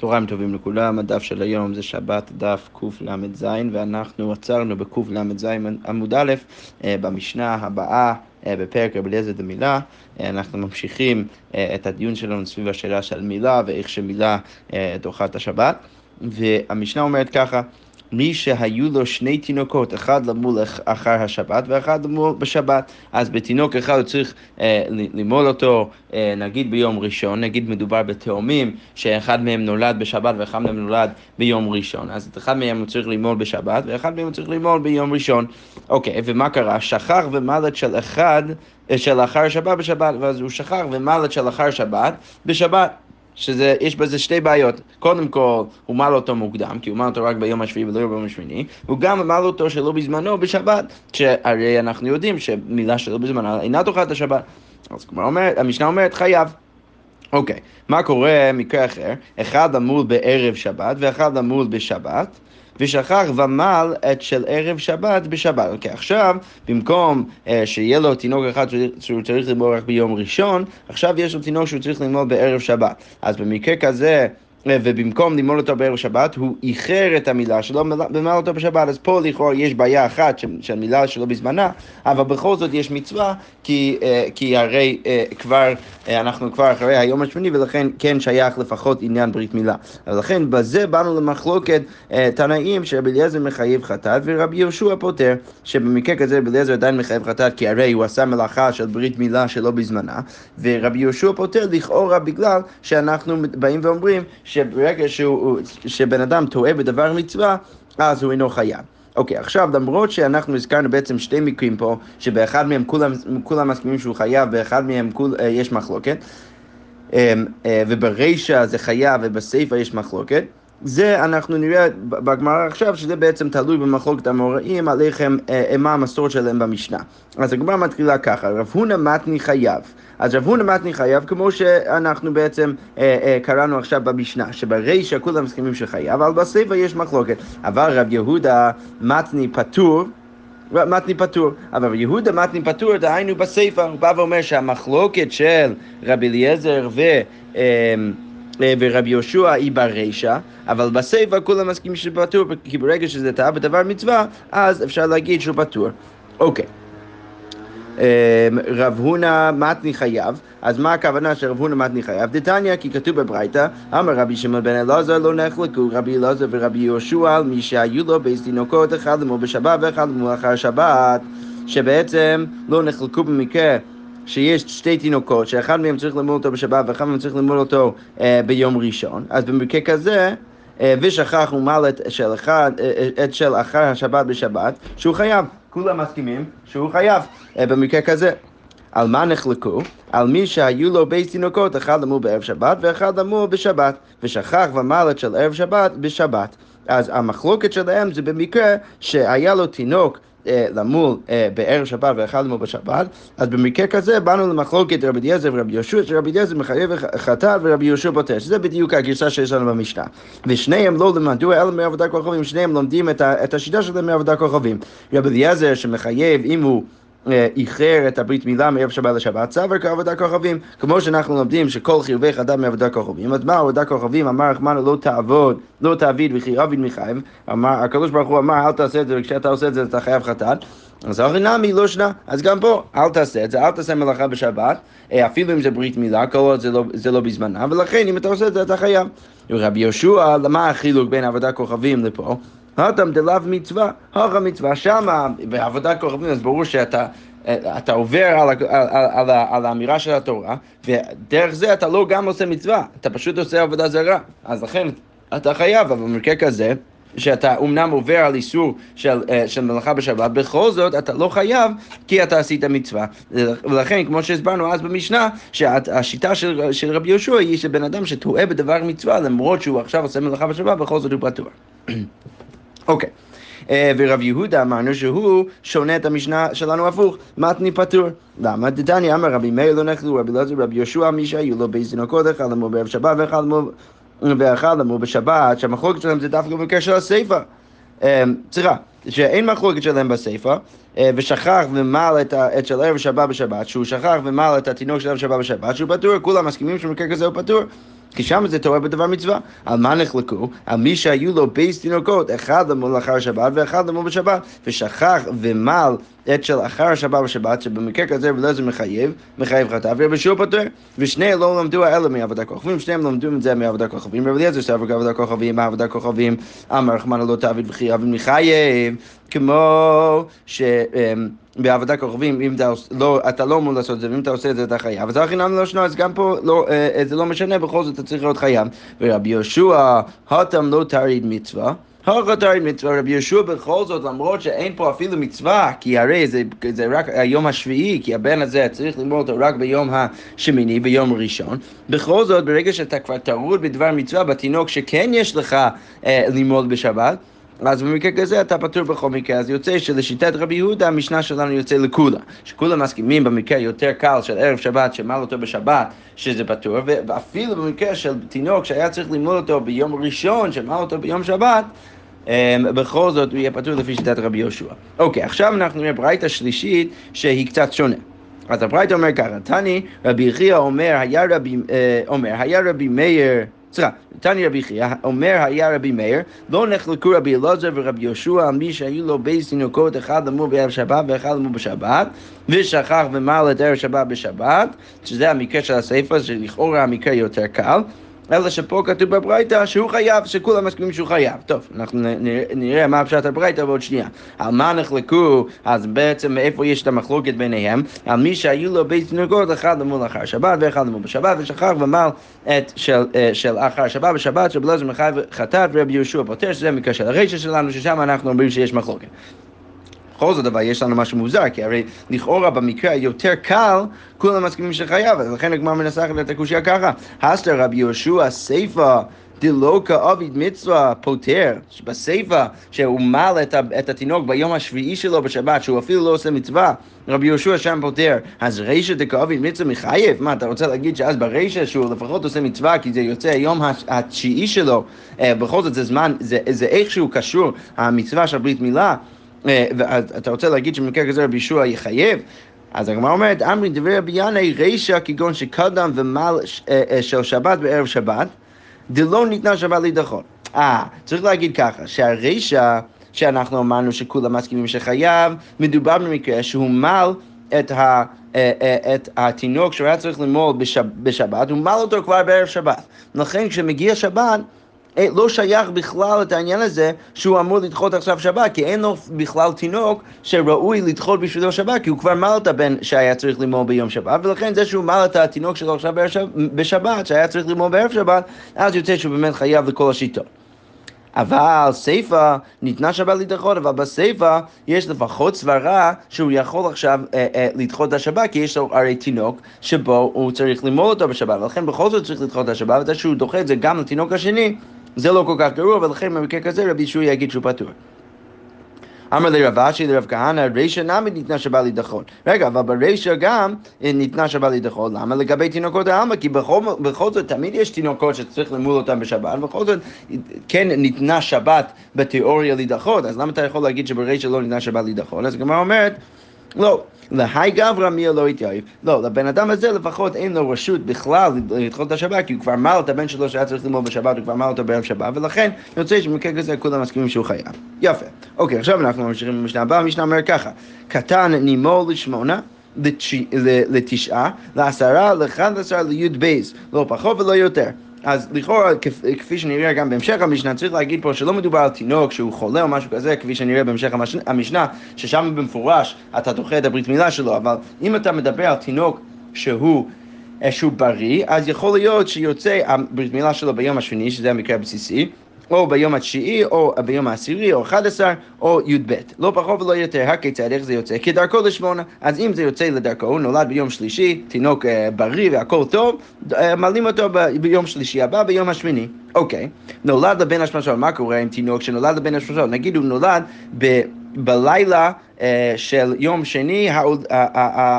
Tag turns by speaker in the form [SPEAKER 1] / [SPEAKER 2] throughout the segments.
[SPEAKER 1] צהריים טובים לכולם, הדף של היום זה שבת דף קל"ז ואנחנו עצרנו בקל"ז עמוד א' אה, במשנה הבאה אה, בפרק רבי אליעזר דמילה. אה, אנחנו ממשיכים את הדיון שלנו סביב השאלה של מילה ואיך שמילה דוחה את השבת. והמשנה אומרת ככה מי שהיו לו שני תינוקות, אחד למול אחר השבת ואחד למול בשבת. אז בתינוק אחד הוא צריך אה, למול אותו, אה, נגיד ביום ראשון, נגיד מדובר בתאומים, שאחד מהם נולד בשבת ואחד מהם נולד ביום ראשון. אז את אחד מהם הוא צריך למול בשבת ואחד מהם הוא צריך למול ביום ראשון. אוקיי, ומה קרה? שכח ומלט של אחד, אה, של אחר שבת בשבת, ואז הוא שכח ומלט של אחר שבת בשבת. שיש בזה שתי בעיות. קודם כל, הוא מל אותו מוקדם, כי הוא מל אותו רק ביום השביעי ולא ביום השמיני, הוא גם מל אותו שלא בזמנו בשבת, שהרי אנחנו יודעים שמילה שלא בזמנו אינה דוחה את השבת. אז כמו אומרת, המשנה אומרת חייב. אוקיי, מה קורה מקרה אחר? אחד למול בערב שבת ואחד למול בשבת. ושכח ומל את של ערב שבת בשבת. אוקיי, עכשיו, במקום אה, שיהיה לו תינוק אחד שהוא צריך ללמוד רק ביום ראשון, עכשיו יש לו תינוק שהוא צריך ללמוד בערב שבת. אז במקרה כזה... אה, ובמקום ללמוד אותו בערב שבת, הוא איחר את המילה שלו ומל אותו בשבת. אז פה לכאורה יש בעיה אחת של מילה שלו בזמנה, אבל בכל זאת יש מצווה, כי, אה, כי הרי אה, כבר, אנחנו כבר אחרי היום השמיני, ולכן כן שייך לפחות עניין ברית מילה. ולכן בזה באנו למחלוקת תנאים שרבי אליעזר מחייב חטאת ורבי יהושע פותר, שבמקרה כזה רבי אליעזר עדיין מחייב חטאת, כי הרי הוא עשה מלאכה של ברית מילה שלא בזמנה, ורבי יהושע פותר לכאורה בגלל שאנחנו באים ואומרים שברגע שבן אדם טועה בדבר מצווה, אז הוא אינו חייב. אוקיי, okay, עכשיו למרות שאנחנו הזכרנו בעצם שתי מקרים פה, שבאחד מהם כולם, כולם מסכימים שהוא חייב, באחד מהם כול, uh, יש מחלוקת, um, uh, וברישא זה חייב ובסיפא יש מחלוקת, זה אנחנו נראה בגמרא עכשיו, שזה בעצם תלוי במחלוקת המוראים, על איך הם, אה, מה המסורת שלהם במשנה. אז הגמרא מתחילה ככה, רב הונא מתני חייב. אז רב הונא מתני חייב, כמו שאנחנו בעצם אה, אה, קראנו עכשיו במשנה, שברישא כולם מסכימים שחייב, אבל בסיפא יש מחלוקת. אבל רב יהודה מתני פטור, מתני פטור. אבל יהודה מתני פטור, דהיינו בסיפא, הוא בא ואומר שהמחלוקת של רבי אליעזר ו... אה, ורבי יהושע היא ברישא, אבל בסיפא כולם מסכימים שזה פטור, כי ברגע שזה טעה בדבר מצווה, אז אפשר להגיד שהוא פטור. אוקיי. אמ, רב הונא מתני חייב, אז מה הכוונה של רב הונא מתני חייב? דתניא, כי כתוב בברייתא, אמר רבי שמעון בן אלעזר לא נחלקו רבי אלעזר ורבי יהושע על מי שהיו לו בייס תינוקות אחד למול בשבת ואחד למול אחר שבת, שבעצם לא נחלקו במקרה שיש שתי תינוקות, שאחד מהם צריך ללמוד אותו בשבת ואחד מהם צריך ללמוד אותו אה, ביום ראשון, אז במקרה כזה, אה, ושכח ומל את של, אחד, אה, אה, את של אחר השבת בשבת, שהוא חייב. כולם מסכימים שהוא חייב אה, במקרה כזה. על מה נחלקו? על מי שהיו לו בית תינוקות, אחד למול בערב שבת ואחד למול בשבת, ושכח ומלת של ערב שבת בשבת. אז המחלוקת שלהם זה במקרה שהיה לו תינוק למול אה, בערב שבת ואחד למול בשבת, אז במקרה כזה באנו למחלוקת רבי אליעזר ורבי יהושע, שרבי אליעזר מחייב חטאת ורבי יהושע פותר, שזה בדיוק הגרסה שיש לנו במשנה. ושניהם לא למדו אלא מעבודה כוכבים, שניהם לומדים את השיטה שלהם מעבודה כוכבים. רבי אליעזר שמחייב, אם הוא... אה, איחר את הברית מילה מערב שבת לשבת, סבר כעבודה כוכבים. כמו שאנחנו לומדים שכל חיובי חדם מעבודה כוכבים, אז מה עבודה כוכבים? אמר רחמנו לא תעבוד, לא תעביד וכי עביד מחייב. אמר, הקדוש ברוך הוא אמר אל תעשה את זה, וכשאתה עושה את זה אתה חייב חטאת. אז הרי נמי לא שנה, אז גם פה אל תעשה את זה, אל תעשה מלאכה בשבת, אה, אפילו אם זה ברית מילה, כל עוד זה לא, זה לא בזמנה, ולכן אם אתה עושה את זה אתה חייב. רבי יהושע, למה החילוק בין עבודה כוכבים לפה? הטם דלאו מצווה, הכה מצווה שמה, בעבודת כוכבים, אז ברור שאתה... אתה עובר על, על, על, על, על האמירה של התורה, ודרך זה אתה לא גם עושה מצווה, אתה פשוט עושה עבודה זרה. אז לכן אתה חייב, אבל במקרה כזה, שאתה אומנם עובר על איסור של, של מלאכה בשבת, בכל זאת אתה לא חייב כי אתה עשית מצווה. ולכן, כמו שהסברנו אז במשנה, שהשיטה של, של רבי יהושע היא שבן אדם שטועה בדבר מצווה, למרות שהוא עכשיו עושה מלאכה בשבת, בכל זאת הוא פתוח. אוקיי. אה, ורב יהודה אמרנו שהוא שונה את המשנה שלנו הפוך, מתני פטור. למה? דתניא אמר רבי מאיר לא נחלו רבי אלעזר רבי יהושע מי שהיו לו בייס תינוקות אחד אמור בערב שבת ואחד אמור בשבת, שהמחלוקת שלהם זה דווקא בקשר לסיפא. אה, סליחה, שאין מחלוקת שלהם בסיפא, אה, ושכח ומל את, את של ערב שבת בשבת, שהוא שכח ומל את התינוק של ערב שבת בשבת, שהוא פטור, כולם מסכימים שבמקרה כזה הוא פטור. כי שם זה תורה בדבר מצווה. על מה נחלקו? על מי שהיו לו בייס תינוקות, אחד למול אחר השבת ואחד למול בשבת, ושכח ומל את של אחר השבת בשבת, שבמקרה כזה ולא זה מחייב, מחייב חטא, ורבי שיעור פותר. ושניהם לא למדו האלה מעבודה כוכבים, שניהם למדו את זה מעבודה כוכבים. רבי אליעזר סבר כעבודה כוכבים, מעבודה כוכבים, אמר רחמנא לא תעביד וכי עביד מחייב, כמו ש... אמ, בעבודה כוכבים, אם אתה, לא, אתה לא אמור לעשות את זה, ואם אתה עושה את זה אתה חייב. אז הכי נמי לא שנו, אז גם פה לא, אה, זה לא משנה, בכל זאת אתה צריך להיות חייב. ורבי יהושע, הותם לא תריד מצווה. הרגתרי מצווה, רבי יהושע בכל זאת, למרות שאין פה אפילו מצווה, כי הרי זה, זה רק היום השביעי, כי הבן הזה צריך ללמוד אותו רק ביום השמיני, ביום ראשון, בכל זאת, ברגע שאתה כבר טרוד בדבר מצווה בתינוק שכן יש לך אה, ללמוד בשבת, אז במקרה כזה אתה פטור בכל מקרה, אז יוצא שלשיטת רבי יהודה המשנה שלנו יוצא לכולה, שכולם מסכימים במקרה יותר קל של ערב שבת שמל אותו בשבת שזה פטור, ואפילו במקרה של תינוק שהיה צריך ללמוד אותו ביום ראשון שמל אותו ביום שבת Um, בכל זאת הוא יהיה פטור לפי שיטת רבי יהושע. אוקיי, עכשיו אנחנו נראה ברייתא שלישית שהיא קצת שונה. אז הברייתא אומר ככה, תני רבי יחיא אומר, היה רבי, uh, אומר, היה רבי מאיר סליחה, תניא רבי חייא, אומר היה רבי מאיר, לא נחלקו רבי אלעזר ורבי יהושע על מי שהיו לו בייס תינוקות, אחד למור בערב שבת ואחד למור בשבת, ושכח ומל את ערב שבת בשבת, שזה המקרה של הסיפא, שלכאורה המקרה יותר קל. אלא שפה כתוב בברייתא שהוא חייב, שכולם מסכימים שהוא חייב. טוב, אנחנו נראה מה פשט הברייתא בעוד שנייה. על מה נחלקו, אז בעצם מאיפה יש את המחלוקת ביניהם? על מי שהיו לו בית תינוקות, אחד למול אחר שבת ואחד למול בשבת, ושכח ומל את של, אה, של אחר שבת בשבת, שבלעזר מחייב חטאת ורבי יהושע פותר, שזה מקרה של הרשע שלנו, ששם אנחנו אומרים שיש מחלוקת. בכל זאת אבל יש לנו משהו מוזר, כי הרי לכאורה במקרה היותר קל, כולם מסכימים שחייב, ולכן הגמר מנסחת את הקושייה ככה. הסתר רבי יהושע סיפא דלא כאביד מצווה פוטר, בסיפא שהוא מל את, את התינוק ביום השביעי שלו בשבת, שהוא אפילו לא עושה מצווה, רבי יהושע שם פוטר, אז רישא דכאביד מצווה מחייב? מה, אתה רוצה להגיד שאז ברישא שהוא לפחות עושה מצווה כי זה יוצא היום התשיעי שלו, אה, בכל זאת זה זמן, זה, זה איכשהו קשור, המצווה של ברית מילה אה, ואתה רוצה להגיד שבמקרה כזה רבי ישוע יחייב? אז הגמרא אומרת, אמרי דברי רבי ינאי רישא כגון שקדם ומל אה, אה, של שבת בערב שבת, דלא ניתנה שבת להידחות. אה, צריך להגיד ככה, שהרישא שאנחנו אמרנו שכולם מסכימים שחייב, מדובר במקרה שהוא מל את, ה, את התינוק שהוא היה צריך למול בשבת, הוא מל אותו כבר בערב שבת. לכן כשמגיע שבת, אה, לא שייך בכלל את העניין הזה שהוא אמור לדחות עכשיו שבת, כי אין לו בכלל תינוק שראוי לדחות בשבילו שבת, כי הוא כבר מל את הבן שהיה צריך ללמוד ביום שבת, ולכן זה שהוא מל את התינוק שלו עכשיו בשבת, שהיה צריך ללמוד בערב שבת, אז יוצא שהוא באמת חייב לכל השיטות. אבל סיפא ניתנה שבת לדחות, אבל בסיפא יש לפחות סברה שהוא יכול עכשיו אה, אה, לדחות את השבת, כי יש לו הרי תינוק שבו הוא צריך ללמוד אותו בשבת, ולכן בכל זאת צריך לדחות את השבת, וזה שהוא דוחה את זה גם לתינוק השני, זה לא כל כך גרוע, ולכן במקרה כזה רבי ישוע יגיד שהוא פטור. אמר לרב אשי לרב כהנא, רישא נמי ניתנה שבא להידחות. רגע, אבל ברישא גם ניתנה שבא להידחות. למה? לגבי תינוקות העלמא, כי בכל, בכל זאת תמיד יש תינוקות שצריך למול אותם בשבת, ובכל זאת כן ניתנה שבת בתיאוריה להידחות, אז למה אתה יכול להגיד שברישא לא ניתנה שבת להידחות? אז הגמרא אומרת, לא. להי גברא מי לא התייעב. לא, לבן אדם הזה לפחות אין לו רשות בכלל לדחות את השבת, כי הוא כבר מל את הבן שלו שהיה צריך ללמוד בשבת, הוא כבר מל אותו בערב שבת, ולכן יוצא שבמקרה כזה כולם מסכימים שהוא חייב. יפה. אוקיי, עכשיו אנחנו ממשיכים במשנה הבאה, המשנה אומר ככה, קטן נימו לשמונה. לתשעה, לעשרה, לאחד עשרה, לי"ב, לא פחות ולא יותר. אז לכאורה, כפי שנראה גם בהמשך המשנה, צריך להגיד פה שלא מדובר על תינוק שהוא חולה או משהו כזה, כפי שנראה בהמשך המשנה, ששם במפורש אתה דוחה את הברית מילה שלו, אבל אם אתה מדבר על תינוק שהוא... שהוא בריא, אז יכול להיות שיוצא הברית מילה שלו ביום השני, שזה המקרה הבסיסי, או ביום התשיעי, או ביום העשירי, או 11, או י"ב. לא פחות ולא יותר, הכיצד, איך זה יוצא? כדרכו לשמונה. אז אם זה יוצא לדרכו, הוא נולד ביום שלישי, תינוק אה, בריא והכל טוב, אה, מעלים אותו ב- ביום שלישי הבא, ביום השמיני. אוקיי, נולד לבן השמשות, מה קורה עם תינוק שנולד לבן השמשות? נגיד הוא נולד ב... בלילה uh, של יום שני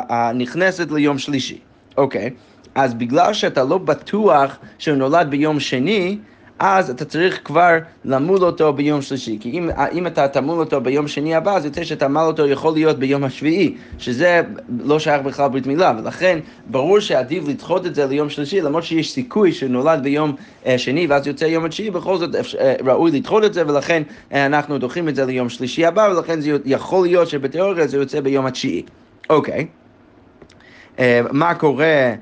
[SPEAKER 1] הנכנסת ליום שלישי, אוקיי? אז בגלל שאתה לא בטוח שהוא נולד ביום שני, אז אתה צריך כבר למול אותו ביום שלישי. כי אם, אם אתה תמול אותו ביום שני הבא, אז יוצא שתמל אותו יכול להיות ביום השביעי, שזה לא שייך בכלל ברית מילה, ולכן ברור שעדיף לדחות את זה ליום שלישי, למרות שיש סיכוי שנולד ביום אה, שני ואז יוצא יום התשיעי, בכל זאת אה, ראוי לדחות את זה, ולכן אה, אנחנו דוחים את זה ליום שלישי הבא, ולכן זה יכול להיות שבתיאוריה זה יוצא ביום התשיעי. אוקיי. אה, מה קורה,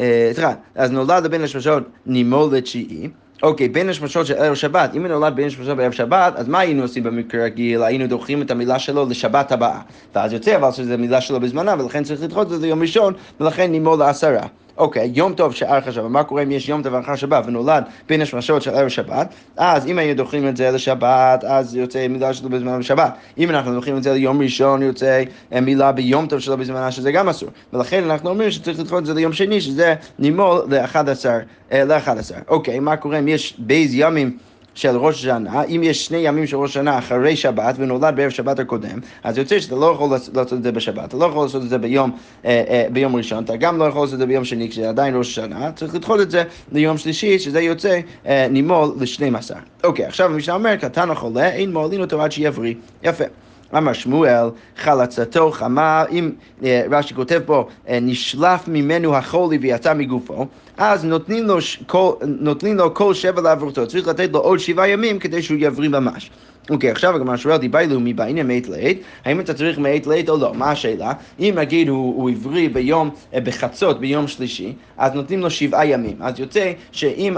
[SPEAKER 1] אה, סליחה, אז נולד לבן השמשות נימול לתשיעי. אוקיי, בין השמשות של ערב שבת, אם הוא נולד בין השמשות בערב שבת, אז מה היינו עושים במקרה רגיל? היינו דוחים את המילה שלו לשבת הבאה. ואז יוצא אבל שזו מילה שלו בזמנה, ולכן צריך לדחות את זה ליום ראשון, ולכן נימול לעשרה. אוקיי, יום טוב שערך השבת, מה קורה אם יש יום טוב אחר שבת ונולד בין השמשות של ערב שבת? אז אם היינו דוחים את זה לשבת, אז יוצא מילה שלו בזמנה בשבת. אם אנחנו דוחים את זה ליום ראשון, יוצא מילה ביום טוב שלו בזמנה, שזה גם אסור. ולכן אנחנו אומרים שצריך לדחות את זה ליום שני, שזה נימול ל-11. ל-11. אוקיי, מה קורה אם יש בייז ימים של ראש השנה, אם יש שני ימים של ראש השנה אחרי שבת ונולד בערב שבת הקודם, אז יוצא שאתה לא יכול לעשות את זה בשבת, אתה לא יכול לעשות את זה ביום, אה, אה, ביום ראשון, אתה גם לא יכול לעשות את זה ביום שני כשזה עדיין ראש השנה, צריך לדחות את זה ליום שלישי, שזה יוצא אה, נימול ל-12. אוקיי, עכשיו המשנה אומר, קטן החולה, אין מועלין אותו עד שיבריא. יפה. אמר שמואל, חלצתו חמה, אם אה, רש"י כותב פה, אה, נשלף ממנו החולי ויצא מגופו, אז נותנים לו, כל, נותנים לו כל שבע לעברותו, צריך לתת לו עוד שבעה ימים כדי שהוא יבריא ממש. אוקיי, עכשיו הגמרא שואל, דיברנו מבעניין מעת לעת, האם אתה צריך מעת לעת או לא? מה השאלה? אם נגיד הוא, הוא עברי ביום, אה, בחצות ביום שלישי, אז נותנים לו שבעה ימים. אז יוצא שאם,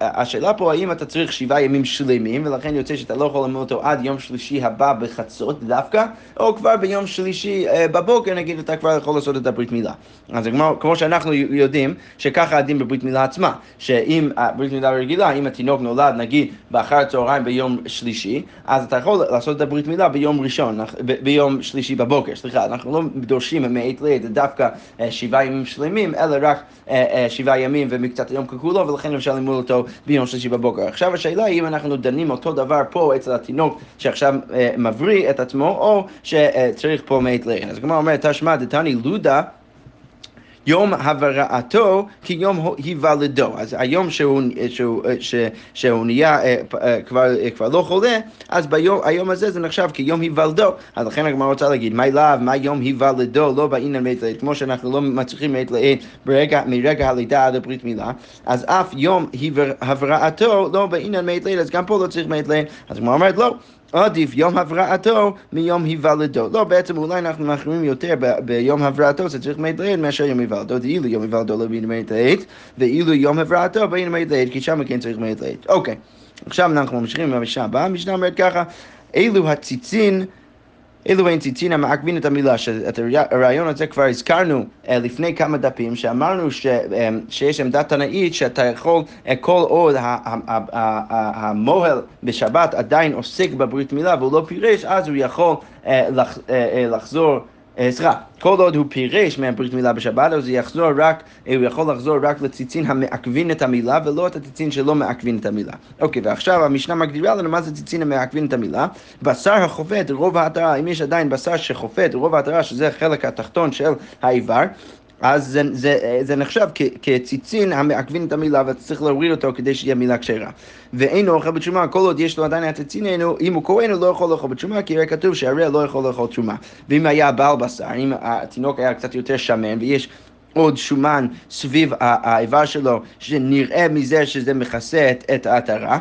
[SPEAKER 1] השאלה פה האם אתה צריך שבעה ימים שלמים, ולכן יוצא שאתה לא יכול ללמוד אותו עד יום שלישי הבא בחצות דווקא, או כבר ביום שלישי אה, בבוקר, נגיד אתה כבר יכול לעשות את הברית מילה. אז כמו, כמו שאנחנו יודעים, שככה הדין בברית מילה עצמה, שאם הברית מילה רגילה, אם התינוק נולד נגיד באחר הצהריים ביום שלישי, אז אתה יכול לעשות את הברית מילה ביום ראשון, ביום שלישי בבוקר, סליחה, אנחנו לא דורשים מעת לעת דווקא אה, שבעה ימים שלמים, אלא רק אה, אה, שבעה ימים ומקצת יום ככולו, ולכן אפשר ללמוד אותו ביום שלישי בבוקר. עכשיו השאלה היא אם אנחנו דנים אותו דבר פה אצל התינוק שעכשיו מבריא את עצמו, או שצריך פה מעת לעת. אז הגמרא אומרת, תשמע דתני לודה יום הבראתו כיום היוולדו. אז היום שהוא, שהוא, שהוא נהיה אה, אה, כבר, אה, כבר לא חולה, אז ביום, היום הזה זה נחשב כיום היוולדו. אז לכן הגמרא רוצה להגיד, מה אליו, מה יום היוולדו, לא בעניין מעת לעת, כמו שאנחנו לא מצליחים מעת לעת מרגע הלידה עד הברית מילה, אז אף יום הבראתו לא בעניין מעת לעת, אז גם פה לא צריך מעת לעת. אז הגמרא אומרת, לא. עדיף יום הבראתו מיום היוולדו. לא, בעצם אולי אנחנו מחרימים יותר ביום הבראתו, זה צריך מעת לעת מאשר יום היוולדו, דאילו יום היוולדו לא בעניין מעת לעת, ואילו יום הבראתו בעניין מעת לעת, כי שם כן צריך מעת לעת. אוקיי, עכשיו אנחנו ממשיכים עם המשנה הבאה, המשנה אומרת ככה, אילו הציצין אלו אין ציצין המעכבין את המילה, שאת הרעיון הזה כבר הזכרנו אה, לפני כמה דפים, שאמרנו ש, אה, שיש עמדה תנאית שאתה יכול, אה, כל עוד המוהל בשבת עדיין עוסק בברית מילה והוא לא פירש, אז הוא יכול לחזור סליחה, כל עוד הוא פירש מהברית מילה בשבת, אז יחזור רק, אה, הוא יכול לחזור רק לציצין המעכבין את המילה, ולא את הציצין שלא מעכבין את המילה. אוקיי, ועכשיו המשנה מגדירה לנו מה זה ציצין המעכבין את המילה. בשר החופט, רוב ההתרה, אם יש עדיין בשר שחופט, רוב ההתרה, שזה החלק התחתון של האיבר, אז זה, זה, זה נחשב כציצין המעכבין את המילה וצריך להוריד אותו כדי שיהיה מילה כשרה. ואינו אוכל בתשומה, כל עוד יש לו עדיין הציצין, אם הוא כהן הוא לא יכול לאכול בתשומה, כי הרי כתוב שהרי לא יכול לאכול תרומה. ואם היה בעל בשר, אם התינוק היה קצת יותר שמן ויש עוד שומן סביב האיבר שלו, שנראה מזה שזה מכסה את העטרה.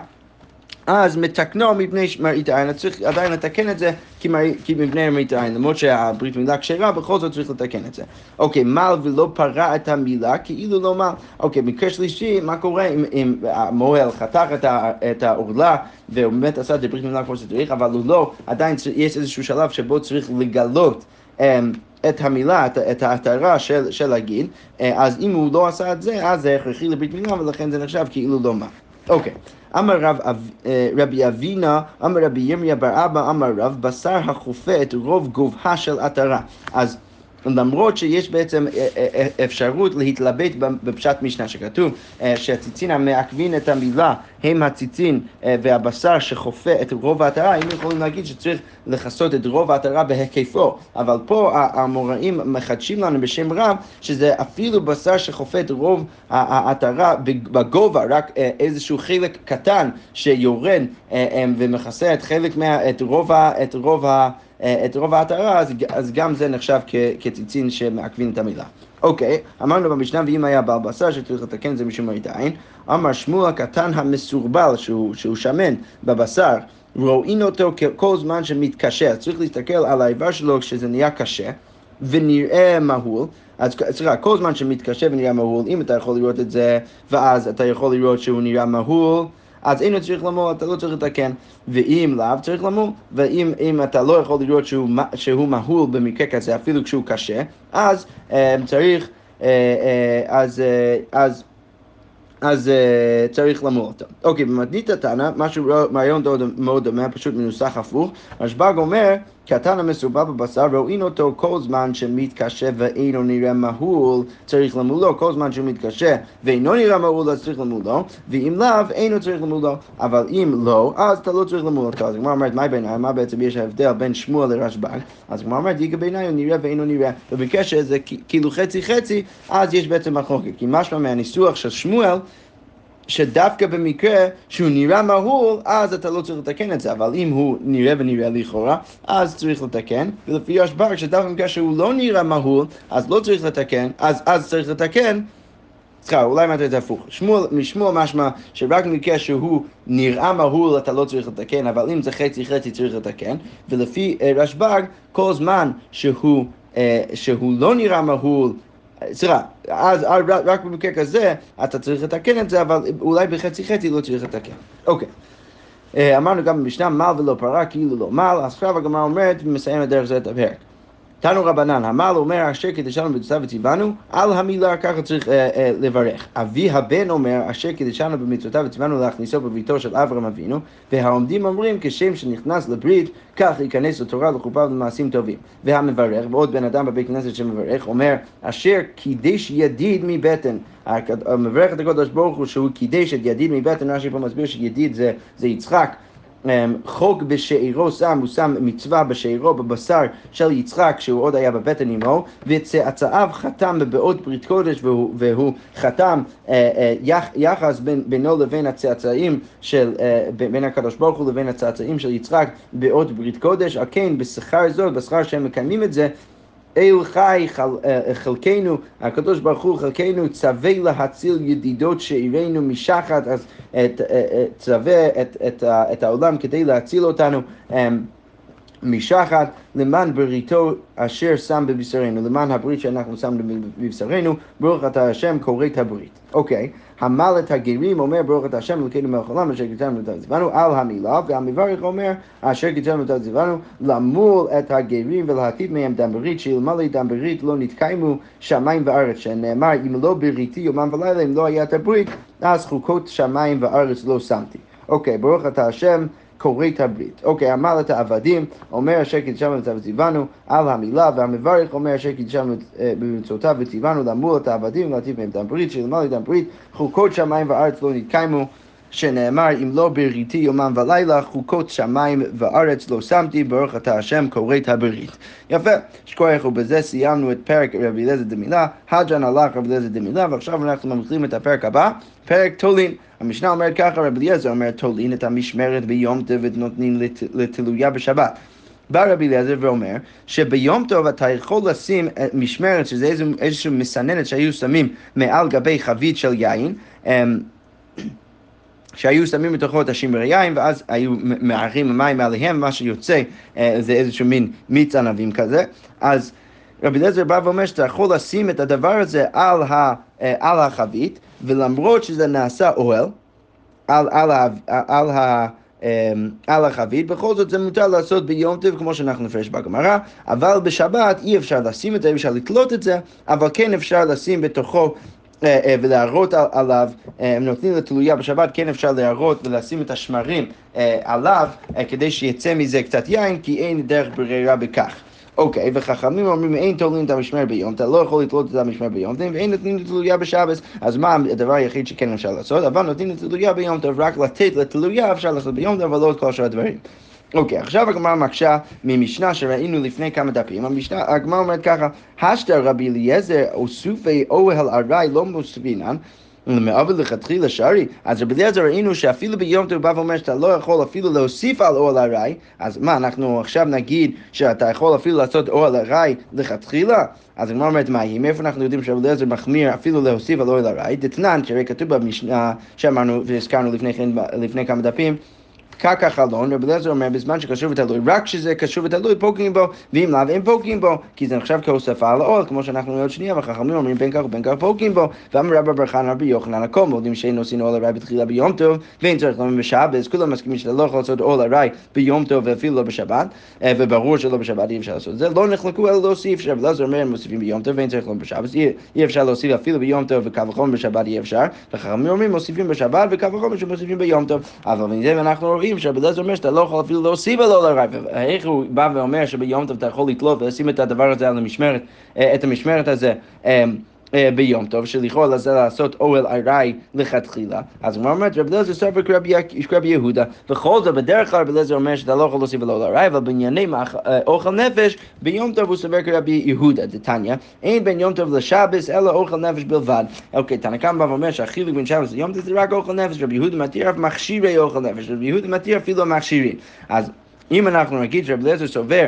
[SPEAKER 1] אז מתקנו מפני מראית העין, צריך עדיין לתקן את זה כי מפני מראית העין, למרות שהברית מילה כשרה, בכל זאת צריך לתקן את זה. אוקיי, מל ולא פרע את המילה כאילו לא מל. אוקיי, מקרה שלישי, מה קורה אם, אם המוהל חתך את, את העורלה והוא באמת עשה את זה ברית מילה כמו שצריך, אבל הוא לא, עדיין יש איזשהו שלב שבו צריך לגלות um, את המילה, את, את ההתרה של, של הגיל, אה, אז אם הוא לא עשה את זה, אז זה הכרחי לברית מילה ולכן זה נחשב כאילו לא מל. אוקיי. אמר רב, אה, רבי אבינה, אמר רבי ירמיה בר אבא, אמר רב, בשר החופט רוב גובהה של עטרה. אז למרות שיש בעצם אה, אה, אפשרות להתלבט בפשט משנה שכתוב שהציצין המעכבין את המילה הם הציצין והבשר שחופה את רוב העטרה, היינו יכולים להגיד שצריך לכסות את רוב העטרה בהיקפו, אבל פה האמוראים מחדשים לנו בשם רב, שזה אפילו בשר שחופה את רוב העטרה בגובה, רק איזשהו חלק קטן שיורד ומכסה את חלק מה... את רוב, את רוב את רוב העטרה, אז, אז גם זה נחשב כציצין שמעכבים את המילה. אוקיי, אמרנו במשנה, ואם היה בעל בשר שצריך לתקן זה משום מראית עין, אמר שמואל הקטן המסורבל, שהוא, שהוא שמן בבשר, רואים אותו כל זמן שמתקשה, צריך להסתכל על האיבר שלו כשזה נהיה קשה. ונראה מהול, אז סליחה, כל זמן שמתקשה ונראה מהול, אם אתה יכול לראות את זה, ואז אתה יכול לראות שהוא נראה מהול, אז אינו צריך למול, אתה לא צריך לתקן. ואם לאו, צריך למול. ואם אתה לא יכול לראות שהוא, שהוא מהול במקרה כזה, אפילו כשהוא קשה, אז אה, צריך, אה, אה, אז, אז אז uh, צריך למול אותו. אוקיי, במתנית התנא, משהו רעיון מאוד דומה, פשוט מנוסח הפוך. רשב"ג אומר, קטן המסורבל בבשר, רואים אותו כל זמן שמתקשה ואינו נראה מהול, צריך למולו, כל זמן שהוא מתקשה ואינו נראה מהול, אז צריך למולו, ואם לאו, אינו צריך למולו, אבל אם לא, אז אתה לא צריך למול אותו. אז הגמרא אומרת, מה בעיניי, מה בעצם יש ההבדל בין שמואל לרשב"ג? אז הגמרא אומרת, יגע בעיניי הוא נראה ואינו נראה, ובקשר זה כאילו חצי חצי, אז יש בעצם מחלוקת, כי משמע מהניסוח של שמואל, שדווקא במקרה שהוא נראה מהול, אז אתה לא צריך לתקן את זה, אבל אם הוא נראה ונראה לכאורה, אז צריך לתקן, ולפי השבר, שדווקא במקרה שהוא לא נראה מהול, אז לא צריך לתקן, אז, אז צריך לתקן. סליחה, אולי מעט יותר הפוך. משמוע משמע שרק במקרה שהוא נראה מהול אתה לא צריך לתקן, אבל אם זה חצי חצי צריך לתקן, ולפי uh, רשב"ג, כל זמן שהוא, uh, שהוא לא נראה מהול סליחה, אז רק במקרה כזה אתה צריך לתקן את זה, אבל אולי בחצי חצי לא צריך לתקן. אוקיי. אה, אמרנו גם במשנה מל ולא פרה כאילו לא מל, אז עכשיו הגמרא אומרת ומסיימת דרך זה את הפרק. תנו רבנן, המל אומר אשר קידשנו במצווה וציוונו, על המילה ככה צריך אה, אה, לברך. אבי הבן אומר אשר קידשנו במצוותיו וציוונו להכניסו בביתו של אברהם אבינו, והעומדים אומרים כשם שנכנס לברית, כך ייכנס לתורה לחופה ולמעשים טובים. והמברך, ועוד בן אדם בבית כנסת שמברך, אומר אשר קידש ידיד מבטן. המברך את הקדוש ברוך הוא שהוא קידש את ידיד מבטן, רש"י פה מסביר שידיד זה, זה יצחק. אמ, חוק בשאירו שם, הוא שם מצווה בשאירו בבשר של יצחק שהוא עוד היה בבטן אמו וצאצאיו חתם בבעות ברית קודש והוא, והוא חתם אה, אה, יח, יחס בין, בינו לבין הצאצאים של, אה, בין הקדוש ברוך הוא לבין הצאצאים של יצחק באות ברית קודש, על כן בשכר זאת, בשכר שהם מקיימים את זה אל חי חל, אה, חלקנו, הקדוש ברוך הוא חלקנו צווה להציל ידידות שאירנו משחת, אז את, אה, אה, צווה את, את, את העולם כדי להציל אותנו. משחת למען בריתו אשר שם בבשרנו, למען הברית שאנחנו שמנו בבשרנו, ברוך אתה השם כורת הברית. אוקיי, המל את הגרים אומר ברוך אתה השם אלוקינו מלך העולם אשר גיתנו ותת זיוונו על המילה, והמברך אומר אשר גיתנו ותת זיוונו למול את הגרים ולהטיב מהם דם ברית, שאלמלא דם ברית לא נתקיימו שמיים וארץ, שנאמר אם לא בריתי יומם ולילה אם לא היה את הברית, אז חוקות שמיים וארץ לא שמתי. אוקיי, ברוך אתה השם כורת הברית. אוקיי, אמר את העבדים, אומר אשר קידשנו את וציוונו על המילה, והמברך אומר אשר קידשנו אה, במצוותיו וציוונו למול את העבדים ולהטיב מהם את הברית, שלמעלה את הברית, חוקות שמיים וארץ לא נתקיימו. שנאמר אם לא בריתי יומם ולילה חוקות שמיים וארץ לא שמתי ברוך אתה השם כורת הברית. יפה, שכוח ובזה סיימנו את פרק רבי אליעזר דמילה, הג'ן הלך רבי אליעזר דמילה ועכשיו אנחנו מתחילים את הפרק הבא, פרק תולין. המשנה אומרת ככה, רבי אליעזר אומר תולין את המשמרת ביום טוב ונותנים לת, לתלויה בשבת. בא רבי אליעזר ואומר שביום טוב אתה יכול לשים משמרת, שזה איזושהי מסננת שהיו שמים מעל גבי חבית של יין, אמ, שהיו שמים בתוכו את השמרי יין, ואז היו מערים מים מעליהם, מה שיוצא אה, זה איזשהו מין מיץ ענבים כזה. אז רבי אליעזר בא ואומר שאתה יכול לשים את הדבר הזה על, ה, אה, על החבית, ולמרות שזה נעשה אוהל, על, על, על, על, ה, אמ, על החבית, בכל זאת זה מותר לעשות ביום טוב כמו שאנחנו נפרש בגמרא, אבל בשבת אי אפשר לשים את זה, אי אפשר לתלות את זה, אבל כן אפשר לשים בתוכו אה, אה, ולהראות עליו, אה, הם נותנים לתלויה בשבת, כן אפשר להראות ולשים את השמרים עליו כדי שיצא מזה קצת יין, כי אין דרך ברירה בכך. אוקיי, וחכמים אומרים, אין תולים את המשמרת ביום, אתה לא יכול לתלות את המשמרת ביום, ואין נותנים לתלויה בשבס, אז מה הדבר היחיד שכן אפשר לעשות? אבל נותנים לתלויה ביום טוב, רק לתת לתלויה אפשר לעשות ביום אבל לא את כל שאר הדברים. אוקיי, עכשיו הגמרא מקשה ממשנה שראינו לפני כמה דפים, המשנה, הגמרא אומרת ככה, השתא רבי אליעזר אוסופי אוהל ארעי לא מוספינן מעוול לכתחילה שרי, אז רבי אליעזר ראינו שאפילו ביום טוב בא ואומר שאתה לא יכול אפילו להוסיף על אוהל ארעי, אז מה, אנחנו עכשיו נגיד שאתה יכול אפילו לעשות אוהל ארעי לכתחילה? אז הגמרא אומרת מה היא, מאיפה אנחנו יודעים שרבי אליעזר מחמיר אפילו להוסיף על אוהל ארעי? דתנן, שהרי כתוב במשנה שאמרנו והזכרנו לפני, כן, לפני כמה דפים, פקק החלון, רבי אליעזר אומר, בזמן שקשור ותלוי, רק כשזה קשור ותלוי פוגעים בו, ואם לאו אין פוגעים בו, כי זה נחשב כהוספה על העול, כמו שאנחנו רואים עוד שנייה, וחכמים אומרים בין כך ובין כך פוגעים בו, ואמר רבא בר חנא רבי יוחנן הכל, יודעים שאין עושים עול הרי בתחילה ביום טוב, ואין צריך לומר בשבת, כולם מסכימים שאתה לא יכול לעשות עול הרי ביום טוב ואפילו לא בשבת, וברור שלא בשבת אי אפשר לעשות זה, לא נחלקו אלא להוסיף, שרבי אליעזר אומר, הם מוסיפים ביום טוב ואין צריך לומר בשבת, אי אפשר להוסיף אפילו ביום טוב וקו וחומר בשבת אי אפשר, וחכמים אומרים מוסיפים בשבת וקו וחומר שמוסיפים ביום טוב, אבל מזה אנחנו רואים שרבי אליעזר אומר שאתה לא יכול אפילו להוסיף על עול הרי, איך הוא בא ואומר שביום טוב אתה יכול לתלות ולשים את הדבר הזה על המשמרת, את המשמרת הזה ביום טוב, שלכאורה זה לעשות אוהל ארעי לכתחילה. אז הוא אומר, רבי אליעזר סופר כרבי יהודה, וכל זאת בדרך כלל רבי אליעזר אומר שאתה לא יכול להוסיף על אוהל ארעי, אבל בענייני אוכל נפש, ביום טוב הוא סופר כרבי יהודה, דתניא, אין בין יום טוב לשבס אלא אוכל נפש בלבד. אוקיי, תנא קמא בא ואומר שהחילוק בין שבס ליום טוב זה רק אוכל נפש, רבי יהודה מתיר אף מכשירי אוכל נפש, רבי יהודה מתיר אפילו מכשירים. אז אם אנחנו נגיד שרבי אליעזר סובר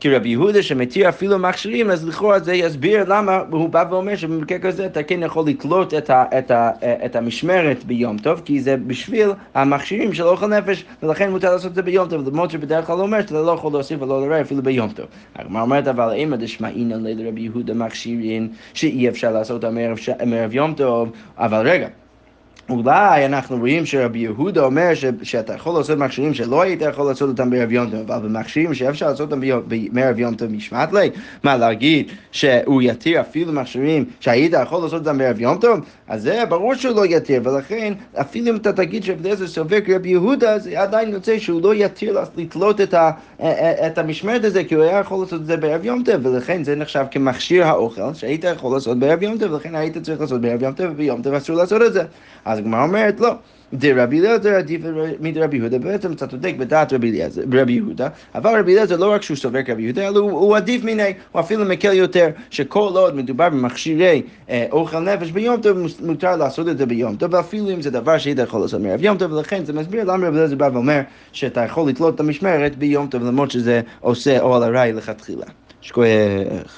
[SPEAKER 1] כי רבי יהודה שמתיר אפילו מכשירים, אז לכאורה זה יסביר למה הוא בא ואומר שבמקרה כזה אתה כן יכול לתלות את, ה, את, ה, את המשמרת ביום טוב, כי זה בשביל המכשירים של אוכל נפש, ולכן מותר לעשות את זה ביום טוב, למרות שבדרך כלל הוא אומר שאתה לא יכול להוסיף ולא לראה אפילו ביום טוב. הגמרא אומרת אבל אימא דשמעינא לרבי יהודה מכשירים שאי אפשר לעשות מערב יום טוב, אבל רגע. אולי אנחנו רואים שרבי יהודה אומר ש, שאתה יכול לעשות מכשירים שלא היית יכול לעשות אותם בערב יום טוב, אבל במכשירים שאפשר לעשות אותם בערב יום טוב משמעת לי, מה להגיד שהוא יתיר אפילו מכשירים שהיית יכול לעשות אותם בערב יום טוב? אז זה ברור שהוא לא יתיר, ולכן אפילו אם אתה תגיד שרבי אליעזר סובר כרבי יהודה, זה עדיין יוצא שהוא לא יתיר לתלות את, ה, את המשמרת הזה, כי הוא היה יכול לעשות את זה בערב יום טוב, ולכן זה נחשב כמכשיר האוכל שהיית יכול לעשות בערב יום טוב, ולכן היית צריך לעשות בערב יום טוב, וביום אסור לעשות את זה. אז הגמרא אומרת, לא. דרבי אליעזר עדיף מדרבי יהודה, בעצם אתה צודק בדעת רבי יהודה, אבל רבי אליעזר לא רק שהוא סובר כרבי יהודה, אלא הוא, עדיף מיני, הוא אפילו מקל יותר, שכל עוד מדובר במכשירי אה, אוכל נפש ביום טוב, מותר לעשות את זה ביום טוב, ואפילו אם זה דבר שהיית יכול לעשות מערב יום טוב, ולכן זה מסביר למה רבי אליעזר בא ואומר שאתה יכול לתלות את המשמרת ביום טוב, למרות שזה עושה אוהל ארעי לכתחילה. שכוח.